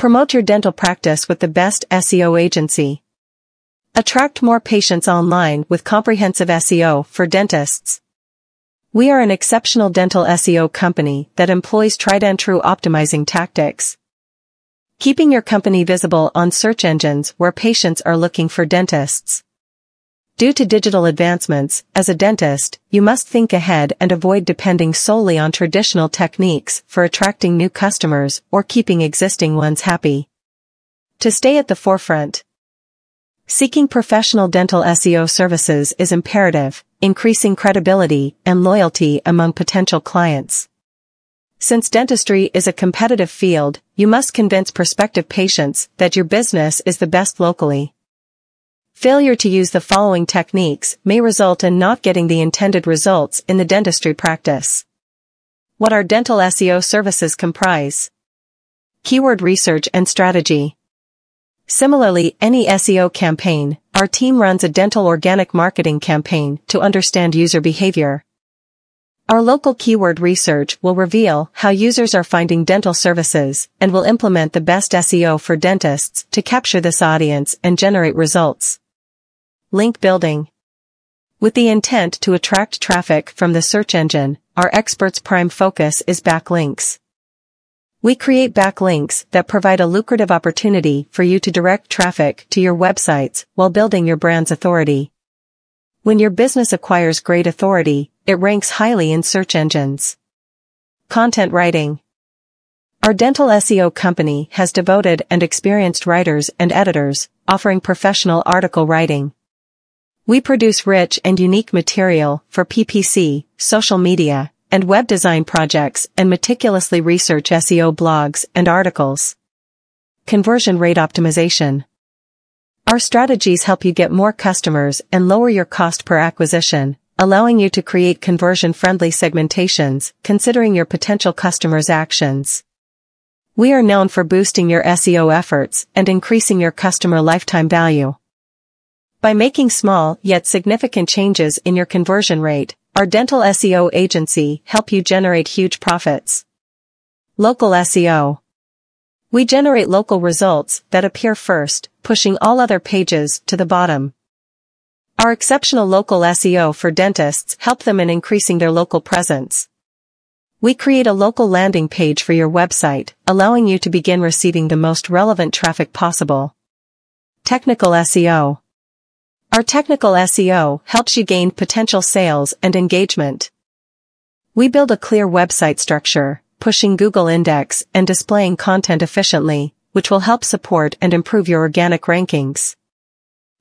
Promote your dental practice with the best SEO agency. Attract more patients online with comprehensive SEO for dentists. We are an exceptional dental SEO company that employs tried and true optimizing tactics. Keeping your company visible on search engines where patients are looking for dentists. Due to digital advancements, as a dentist, you must think ahead and avoid depending solely on traditional techniques for attracting new customers or keeping existing ones happy. To stay at the forefront, Seeking professional dental SEO services is imperative, increasing credibility and loyalty among potential clients. Since dentistry is a competitive field, you must convince prospective patients that your business is the best locally. Failure to use the following techniques may result in not getting the intended results in the dentistry practice. What our dental SEO services comprise. Keyword research and strategy. Similarly, any SEO campaign, our team runs a dental organic marketing campaign to understand user behavior. Our local keyword research will reveal how users are finding dental services and will implement the best SEO for dentists to capture this audience and generate results. Link building. With the intent to attract traffic from the search engine, our experts' prime focus is backlinks. We create backlinks that provide a lucrative opportunity for you to direct traffic to your websites while building your brand's authority. When your business acquires great authority, it ranks highly in search engines. Content writing. Our dental SEO company has devoted and experienced writers and editors, offering professional article writing. We produce rich and unique material for PPC, social media, and web design projects and meticulously research SEO blogs and articles. Conversion rate optimization. Our strategies help you get more customers and lower your cost per acquisition, allowing you to create conversion-friendly segmentations, considering your potential customers' actions. We are known for boosting your SEO efforts and increasing your customer lifetime value. By making small yet significant changes in your conversion rate, our dental SEO agency help you generate huge profits. Local SEO. We generate local results that appear first, pushing all other pages to the bottom. Our exceptional local SEO for dentists help them in increasing their local presence. We create a local landing page for your website, allowing you to begin receiving the most relevant traffic possible. Technical SEO. Our technical SEO helps you gain potential sales and engagement. We build a clear website structure, pushing Google Index and displaying content efficiently, which will help support and improve your organic rankings.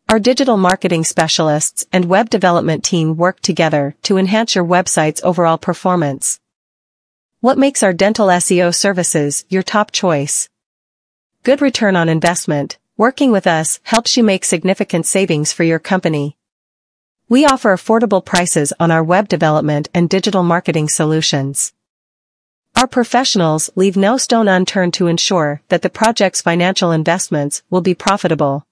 Our digital marketing specialists and web development team work together to enhance your website's overall performance. What makes our dental SEO services your top choice? Good return on investment, Working with us helps you make significant savings for your company. We offer affordable prices on our web development and digital marketing solutions. Our professionals leave no stone unturned to ensure that the project's financial investments will be profitable.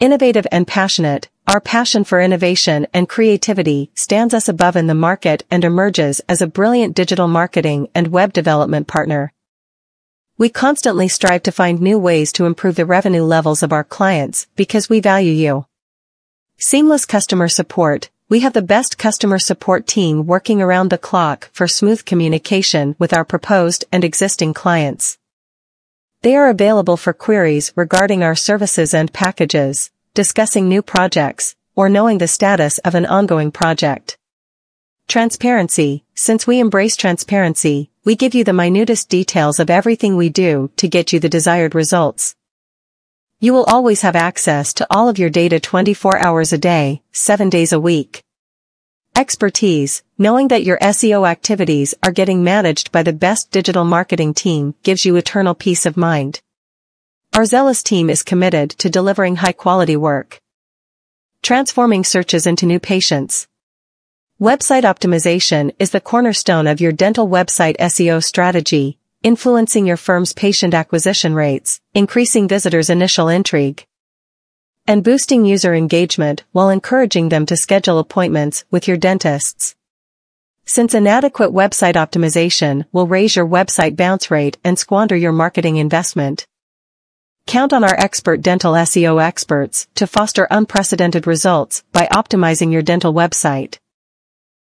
Innovative and passionate, our passion for innovation and creativity stands us above in the market and emerges as a brilliant digital marketing and web development partner. We constantly strive to find new ways to improve the revenue levels of our clients because we value you. Seamless customer support. We have the best customer support team working around the clock for smooth communication with our proposed and existing clients. They are available for queries regarding our services and packages, discussing new projects, or knowing the status of an ongoing project. Transparency. Since we embrace transparency, we give you the minutest details of everything we do to get you the desired results. You will always have access to all of your data 24 hours a day, 7 days a week. Expertise, knowing that your SEO activities are getting managed by the best digital marketing team gives you eternal peace of mind. Our zealous team is committed to delivering high quality work. Transforming searches into new patients. Website optimization is the cornerstone of your dental website SEO strategy, influencing your firm's patient acquisition rates, increasing visitors' initial intrigue, and boosting user engagement while encouraging them to schedule appointments with your dentists. Since inadequate website optimization will raise your website bounce rate and squander your marketing investment, Count on our expert dental SEO experts to foster unprecedented results by optimizing your dental website.